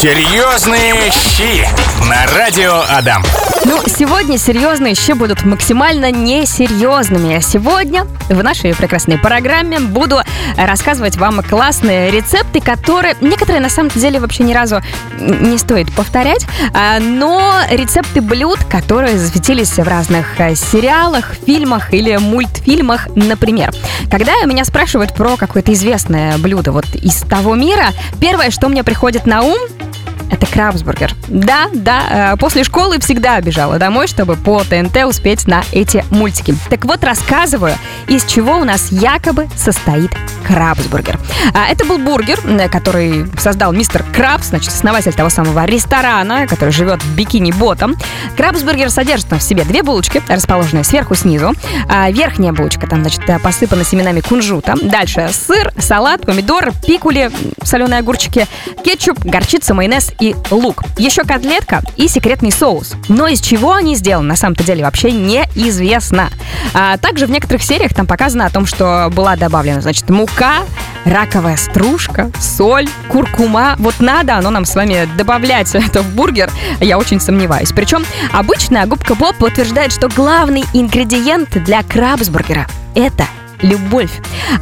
Серьезные щи на радио Адам. Ну, сегодня серьезные щи будут максимально несерьезными. Сегодня в нашей прекрасной программе буду рассказывать вам классные рецепты, которые некоторые на самом деле вообще ни разу не стоит повторять, а, но рецепты блюд, которые засветились в разных э, сериалах, фильмах или мультфильмах, например. Когда меня спрашивают про какое-то известное блюдо вот из того мира, первое, что мне приходит на ум, это крабсбургер. Да, да, э, после школы всегда бежала домой, чтобы по ТНТ успеть на эти мультики. Так вот, рассказываю, из чего у нас якобы состоит крабсбургер. А, это был бургер, который создал мистер Крабс, значит, основатель того самого ресторана, который живет в бикини-ботом. Крабсбургер содержит в себе две булочки, расположенные сверху снизу. А верхняя булочка там, значит, посыпана семенами кунжута. Дальше сыр, салат, помидор, пикули, соленые огурчики, кетчуп, горчица, майонез и лук. Еще котлетка и секретный соус. Но из чего они сделаны, на самом-то деле, вообще неизвестно. А также в некоторых сериях там показано о том, что была добавлена, значит, мука, раковая стружка, соль, куркума. Вот надо оно нам с вами добавлять это в бургер, я очень сомневаюсь. Причем обычная губка Боб утверждает, что главный ингредиент для крабсбургера – это любовь.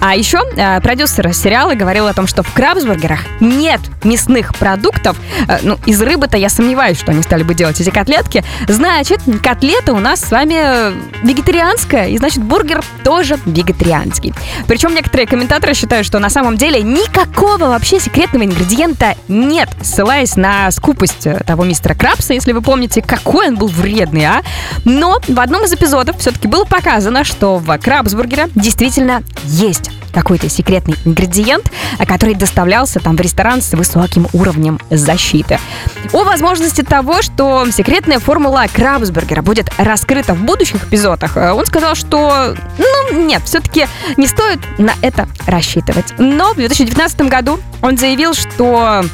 А еще э, продюсер сериала говорил о том, что в крабсбургерах нет мясных продуктов. Э, ну, из рыбы-то я сомневаюсь, что они стали бы делать эти котлетки. Значит, котлета у нас с вами вегетарианская, и значит, бургер тоже вегетарианский. Причем некоторые комментаторы считают, что на самом деле никакого вообще секретного ингредиента нет, ссылаясь на скупость того мистера Крабса, если вы помните, какой он был вредный, а? Но в одном из эпизодов все-таки было показано, что в крабсбургере действительно есть какой-то секретный ингредиент, который доставлялся там в ресторан с высоким уровнем защиты. О возможности того, что секретная формула крабсбургера будет раскрыта в будущих эпизодах, он сказал, что, ну, нет, все-таки не стоит на это рассчитывать. Но в 2019 году он заявил, что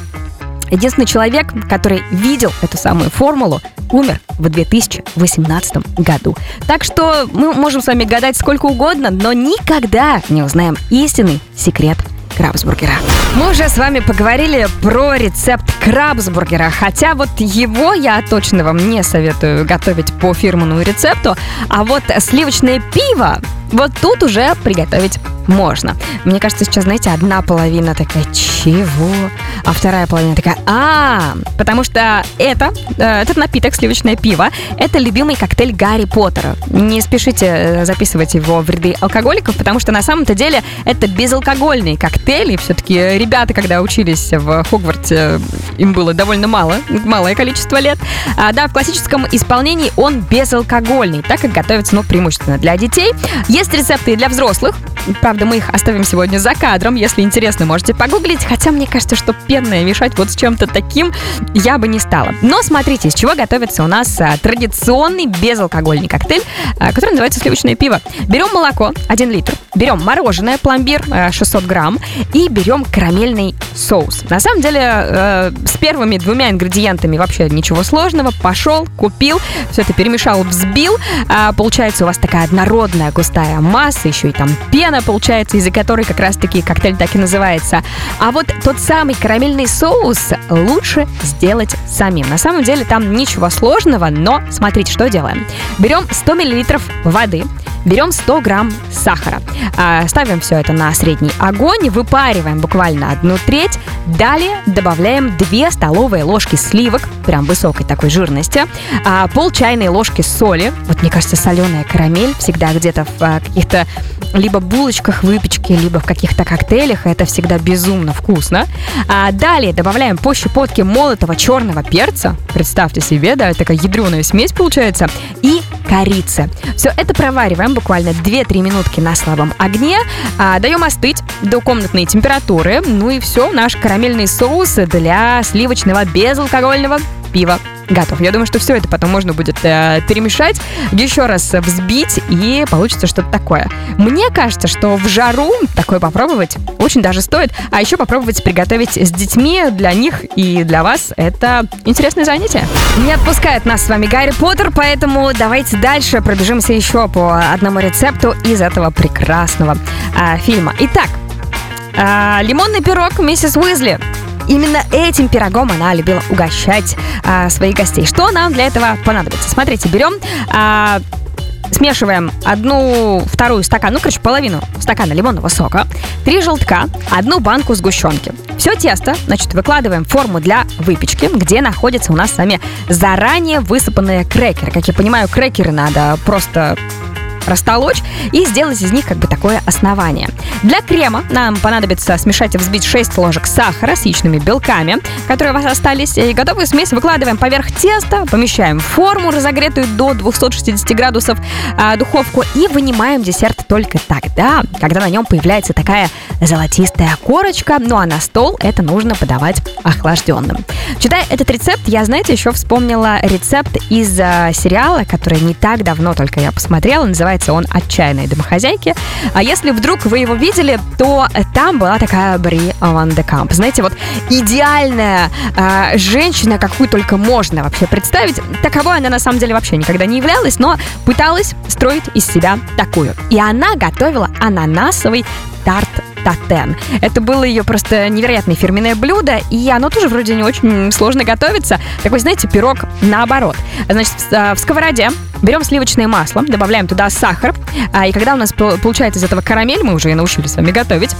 единственный человек, который видел эту самую формулу, умер в 2018 году. Так что мы можем с вами гадать сколько угодно, но никогда не узнаем истинный секрет крабсбургера. Мы уже с вами поговорили про рецепт крабсбургера, хотя вот его я точно вам не советую готовить по фирменному рецепту, а вот сливочное пиво вот тут уже приготовить можно. Мне кажется, сейчас, знаете, одна половина такая, чего? А вторая половина такая, а, потому что это, э, этот напиток, сливочное пиво, это любимый коктейль Гарри Поттера. Не спешите э, записывать его в ряды алкоголиков, потому что на самом-то деле это безалкогольный коктейль, и все-таки ребята, когда учились в Хогвартсе, им было довольно мало, малое количество лет. А, да, в классическом исполнении он безалкогольный, так как готовится, ну, преимущественно для детей. Есть рецепты для взрослых, Правда, мы их оставим сегодня за кадром. Если интересно, можете погуглить. Хотя мне кажется, что пенное мешать вот с чем-то таким я бы не стала. Но смотрите, из чего готовится у нас а, традиционный безалкогольный коктейль, а, который называется сливочное пиво. Берем молоко 1 литр, берем мороженое пломбир 600 а, грамм и берем карамельный соус. На самом деле, с первыми двумя ингредиентами вообще ничего сложного. Пошел, купил, все это перемешал, взбил. Получается у вас такая однородная густая масса, еще и там пена получается, из-за которой как раз-таки коктейль так и называется. А вот тот самый карамельный соус лучше сделать самим. На самом деле там ничего сложного, но смотрите, что делаем. Берем 100 мл воды, берем 100 грамм сахара. А, ставим все это на средний огонь, выпариваем буквально одну треть. Далее добавляем 2 столовые ложки сливок, прям высокой такой жирности, а, пол чайной ложки соли. Вот мне кажется, соленая карамель всегда где-то в а, каких-то либо булочках выпечки, либо в каких-то коктейлях. Это всегда безумно вкусно. А далее добавляем по щепотке молотого черного перца. Представьте себе, да, такая ядреная смесь получается. И корицы. Все это провариваем буквально 2-3 минутки на слабом огне, а, даем остыть до комнатной температуры, ну и все, наш карамельный соус для сливочного безалкогольного пива готов. Я думаю, что все это потом можно будет э, перемешать, еще раз взбить, и получится что-то такое. Мне кажется, что в жару такое попробовать очень даже стоит. А еще попробовать приготовить с детьми для них и для вас это интересное занятие. Не отпускает нас с вами Гарри Поттер, поэтому давайте дальше пробежимся еще по одному рецепту из этого прекрасного э, фильма. Итак, э, лимонный пирог миссис Уизли именно этим пирогом она любила угощать а, своих гостей. Что нам для этого понадобится? Смотрите, берем а, смешиваем одну вторую стакан, ну, короче, половину стакана лимонного сока, три желтка, одну банку сгущенки. Все тесто, значит, выкладываем в форму для выпечки, где находятся у нас сами заранее высыпанные крекеры. Как я понимаю, крекеры надо просто растолочь и сделать из них как бы такое основание. Для крема нам понадобится смешать и взбить 6 ложек сахара с яичными белками, которые у вас остались. И готовую смесь выкладываем поверх теста, помещаем в форму, разогретую до 260 градусов а, духовку и вынимаем десерт только тогда, когда на нем появляется такая золотистая корочка, ну а на стол это нужно подавать охлажденным. Читая этот рецепт, я, знаете, еще вспомнила рецепт из а, сериала, который не так давно только я посмотрела, называется он «Отчаянные домохозяйки». А если вдруг вы его видели, то там была такая Бри Ван де Камп. Знаете, вот идеальная а, женщина, какую только можно вообще представить. Таковой она на самом деле вообще никогда не являлась, но пыталась строить из себя такую. И она готовила ананасовый тарт татен. Это было ее просто невероятное фирменное блюдо, и оно тоже вроде не очень сложно готовится. Такой, знаете, пирог наоборот. Значит, в а, сковороде берем сливочное масло, добавляем туда сахар, а, и когда у нас получается из этого карамель, мы уже ее научились с вами готовить,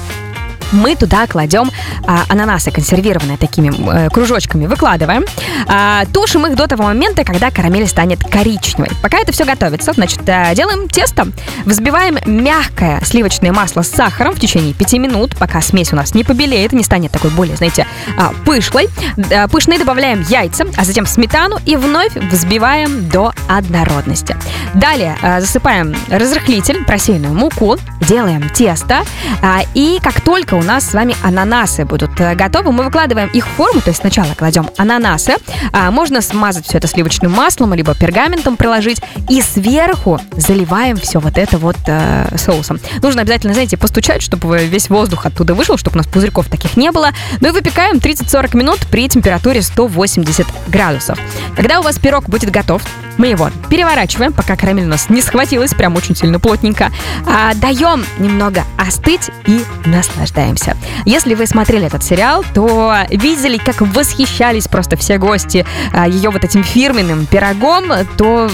мы туда кладем а, ананасы консервированные такими э, кружочками, выкладываем. А, тушим их до того момента, когда карамель станет коричневой. Пока это все готовится, значит, э, делаем тесто, взбиваем мягкое сливочное масло с сахаром в течение 5 минут, пока смесь у нас не побелеет не станет такой более, знаете, а, пышлой. А, пышной добавляем яйца, а затем сметану и вновь взбиваем до однородности. Далее а, засыпаем разрыхлитель, просеянную муку, делаем тесто, а, и как только у нас с вами ананасы будут э, готовы. Мы выкладываем их в форму, то есть сначала кладем ананасы, а можно смазать все это сливочным маслом, либо пергаментом приложить, и сверху заливаем все вот это вот э, соусом. Нужно обязательно, знаете, постучать, чтобы весь воздух оттуда вышел, чтобы у нас пузырьков таких не было. Ну и выпекаем 30-40 минут при температуре 180 градусов. Когда у вас пирог будет готов, мы его переворачиваем, пока карамель у нас не схватилась, прям очень сильно плотненько. А, даем немного остыть и наслаждаемся. Если вы смотрели этот сериал, то видели, как восхищались просто все гости а, ее вот этим фирменным пирогом, то,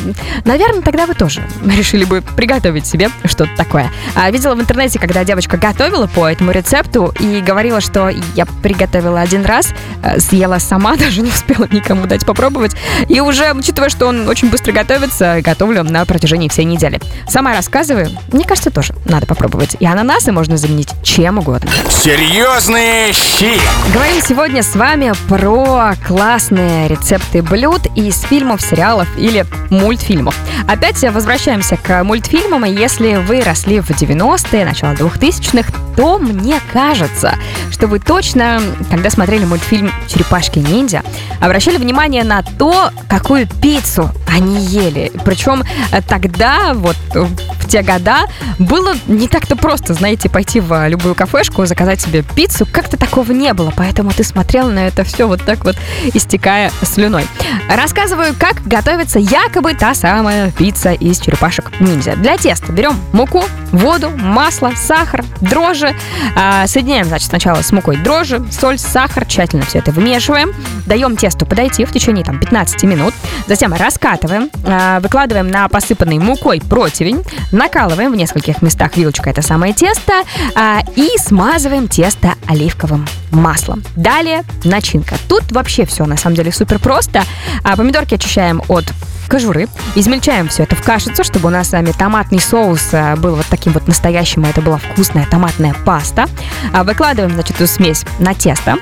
наверное, тогда вы тоже решили бы приготовить себе что-то такое. А, видела в интернете, когда девочка готовила по этому рецепту и говорила, что я приготовила один раз, а, съела сама, даже не успела никому дать попробовать. И уже, учитывая, что он очень быстро готовится, готовлю на протяжении всей недели. Сама рассказываю, мне кажется, тоже надо попробовать. И ананасы можно заменить чем угодно. Серьезные щи! Говорим сегодня с вами про классные рецепты блюд из фильмов, сериалов или мультфильмов. Опять возвращаемся к мультфильмам, и если вы росли в 90-е, начало 2000-х, то мне кажется, что вы точно, когда смотрели мультфильм «Черепашки-ниндзя», обращали внимание на то, какую пиццу они ели. Причем э, тогда, вот в те года, было не так-то просто, знаете, пойти в любую кафешку, заказать себе пиццу. Как-то такого не было, поэтому ты смотрел на это все вот так вот, истекая слюной. Рассказываю, как готовится якобы та самая пицца из черепашек ниндзя. Для теста берем муку, воду, масло, сахар, дрожжи. А, соединяем, значит, сначала с мукой дрожжи, соль, сахар, тщательно все это вымешиваем. Даем тесту подойти в течение там 15 минут. Затем раскатываем, а, выкладываем на посыпанный мукой противень, накалываем в нескольких местах вилочкой это самое тесто а, и смазываем тесто оливковым маслом. Далее начинка. Тут вообще все на самом деле супер просто. А, помидорки очищаем от кожуры. Измельчаем все это в кашицу, чтобы у нас с вами томатный соус э, был вот таким вот настоящим, и это была вкусная томатная паста. А, выкладываем, значит, эту смесь на тесто.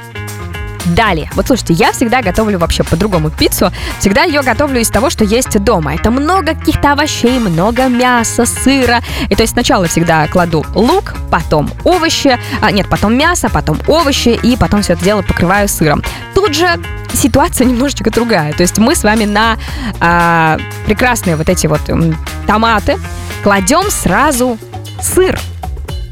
Далее, вот слушайте, я всегда готовлю вообще по-другому пиццу. Всегда ее готовлю из того, что есть дома. Это много каких-то овощей, много мяса, сыра. И то есть сначала всегда кладу лук, потом овощи, а, нет, потом мясо, потом овощи, и потом все это дело покрываю сыром. Тут же ситуация немножечко другая. То есть мы с вами на а, прекрасные вот эти вот м, томаты кладем сразу сыр.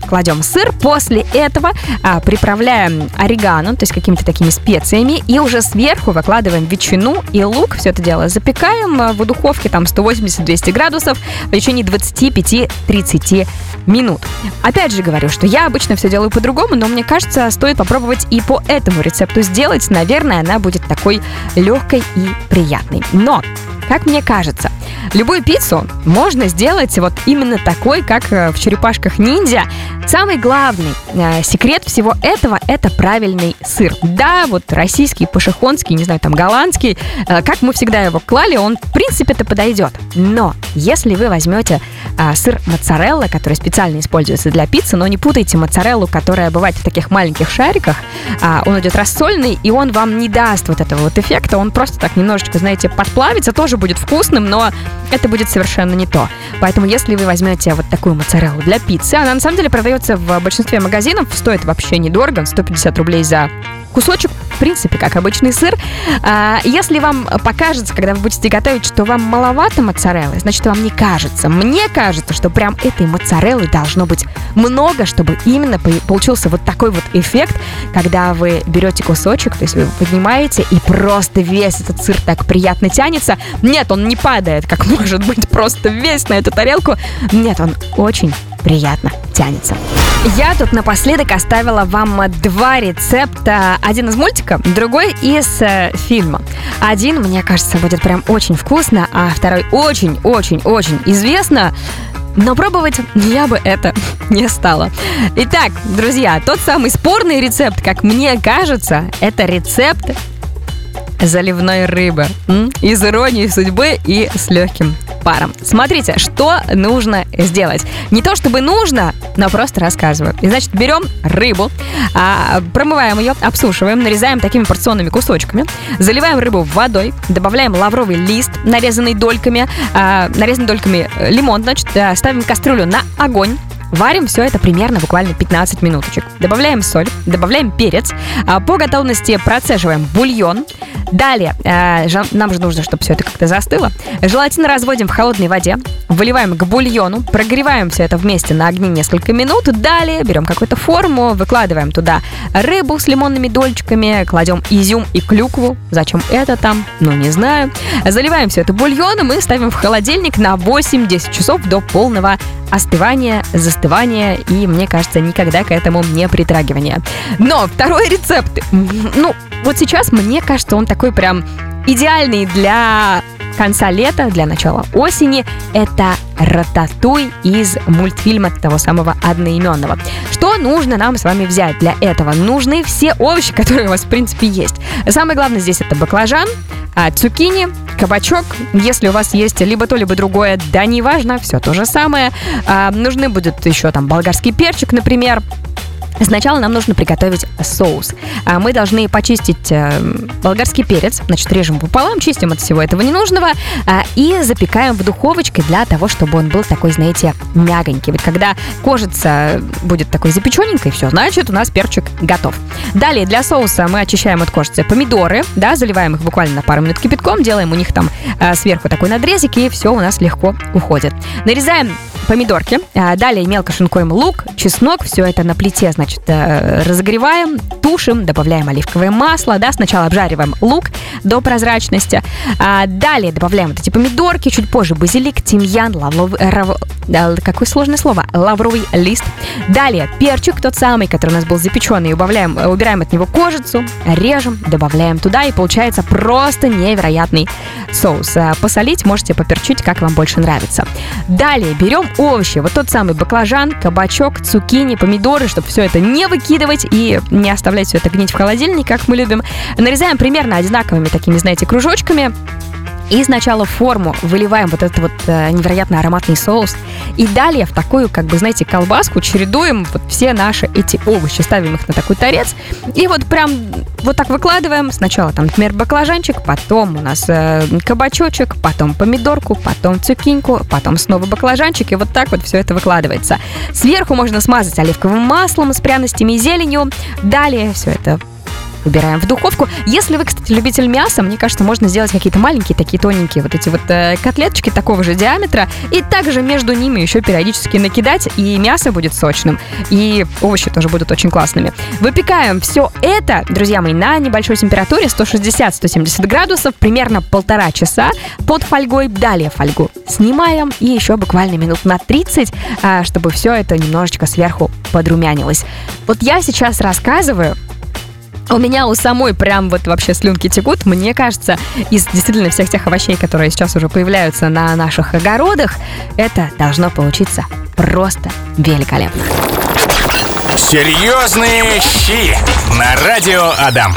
Кладем сыр. После этого а, приправляем орегано, то есть какими-то такими специями. И уже сверху выкладываем ветчину и лук. Все это дело запекаем а, в духовке там 180-200 градусов в течение 25-30 минут. Опять же говорю, что я обычно все делаю по-другому, но мне кажется, стоит попробовать и по этому рецепту сделать. Наверное, она будет такой легкой и приятной. Но как мне кажется, любую пиццу можно сделать вот именно такой, как э, в черепашках ниндзя. Самый главный э, секрет всего этого – это правильный сыр. Да, вот российский, пашихонский, не знаю, там голландский, э, как мы всегда его клали, он в принципе это подойдет. Но если вы возьмете э, сыр моцарелла, который специально используется для пиццы, но не путайте моцареллу, которая бывает в таких маленьких шариках, э, он идет рассольный, и он вам не даст вот этого вот эффекта, он просто так немножечко, знаете, подплавится, тоже будет вкусным, но это будет совершенно не то. Поэтому, если вы возьмете вот такую моцареллу для пиццы, она на самом деле продается в большинстве магазинов, стоит вообще недорого, 150 рублей за кусочек, в принципе, как обычный сыр. А, если вам покажется, когда вы будете готовить, что вам маловато моцареллы, значит, вам не кажется. Мне кажется, что прям этой моцареллы должно быть много, чтобы именно получился вот такой вот эффект, когда вы берете кусочек, то есть вы поднимаете, и просто весь этот сыр так приятно тянется. Нет, он не падает, как может быть просто весь на эту тарелку. Нет, он очень приятно тянется. Я тут напоследок оставила вам два рецепта. Один из мультика, другой из э, фильма. Один, мне кажется, будет прям очень вкусно, а второй очень-очень-очень известно. Но пробовать я бы это не стала. Итак, друзья, тот самый спорный рецепт, как мне кажется, это рецепт заливной рыбы. Из иронии судьбы и с легким паром. Смотрите, что нужно сделать. Не то чтобы нужно, но просто рассказываю. И, значит, берем рыбу, а, промываем ее, обсушиваем, нарезаем такими порционными кусочками, заливаем рыбу водой, добавляем лавровый лист, нарезанный дольками, а, нарезанный дольками э, лимон, значит, а, ставим кастрюлю на огонь, Варим все это примерно буквально 15 минуточек. Добавляем соль, добавляем перец. А, по готовности процеживаем бульон. Далее, э, нам же нужно, чтобы все это как-то застыло. Желательно разводим в холодной воде, выливаем к бульону, прогреваем все это вместе на огне несколько минут. Далее берем какую-то форму, выкладываем туда рыбу с лимонными дольчиками, кладем изюм и клюкву. Зачем это там? Ну, не знаю. Заливаем все это бульоном и ставим в холодильник на 8-10 часов до полного остывания, застывания и, мне кажется, никогда к этому не притрагивания. Но второй рецепт, ну, вот сейчас мне кажется, он такой прям идеальный для конца лета, для начала осени, это рататуй из мультфильма того самого одноименного. Что нужно нам с вами взять для этого? Нужны все овощи, которые у вас, в принципе, есть. Самое главное здесь это баклажан, а, цукини, кабачок. Если у вас есть либо то, либо другое, да неважно, все то же самое. А, нужны будут еще там болгарский перчик, например, Сначала нам нужно приготовить соус. А, мы должны почистить э, болгарский перец, значит, режем пополам, чистим от всего этого ненужного а, и запекаем в духовочке для того, чтобы он был такой, знаете, мягонький. Ведь когда кожица будет такой запечененькой, все, значит, у нас перчик готов. Далее для соуса мы очищаем от кожицы помидоры, да, заливаем их буквально на пару минут кипятком, делаем у них там а, сверху такой надрезик, и все у нас легко уходит. Нарезаем помидорки, далее мелко шинкуем лук, чеснок, все это на плите, значит, э, разогреваем, тушим, добавляем оливковое масло, да, сначала обжариваем лук до прозрачности, а далее добавляем вот эти помидорки, чуть позже базилик, тимьян, лавровый, рав, какое сложное слово, лавровый лист. Далее перчик, тот самый, который у нас был запеченный, убавляем, э, убираем от него кожицу, режем, добавляем туда, и получается просто невероятный соус. А посолить можете поперчить, как вам больше нравится. Далее берем овощи, вот тот самый баклажан, кабачок, цукини, помидоры, чтобы все это не выкидывать и не оставлять все это гнить в холодильнике, как мы любим. Нарезаем примерно одинаковыми такими, знаете, кружочками. И сначала в форму выливаем вот этот вот э, невероятно ароматный соус. И далее в такую, как бы, знаете, колбаску чередуем вот все наши эти овощи. Ставим их на такой торец. И вот прям вот так выкладываем. Сначала там, например, баклажанчик, потом у нас э, кабачочек, потом помидорку, потом цукиньку, потом снова баклажанчик. И вот так вот все это выкладывается. Сверху можно смазать оливковым маслом с пряностями и зеленью. Далее все это убираем в духовку. Если вы, кстати, любитель мяса, мне кажется, можно сделать какие-то маленькие, такие тоненькие вот эти вот э, котлеточки такого же диаметра, и также между ними еще периодически накидать, и мясо будет сочным, и овощи тоже будут очень классными. Выпекаем все это, друзья мои, на небольшой температуре 160-170 градусов, примерно полтора часа под фольгой. Далее фольгу снимаем и еще буквально минут на 30, а, чтобы все это немножечко сверху подрумянилось. Вот я сейчас рассказываю, у меня у самой прям вот вообще слюнки текут. Мне кажется, из действительно всех тех овощей, которые сейчас уже появляются на наших огородах, это должно получиться просто великолепно. Серьезные щи на радио Адам.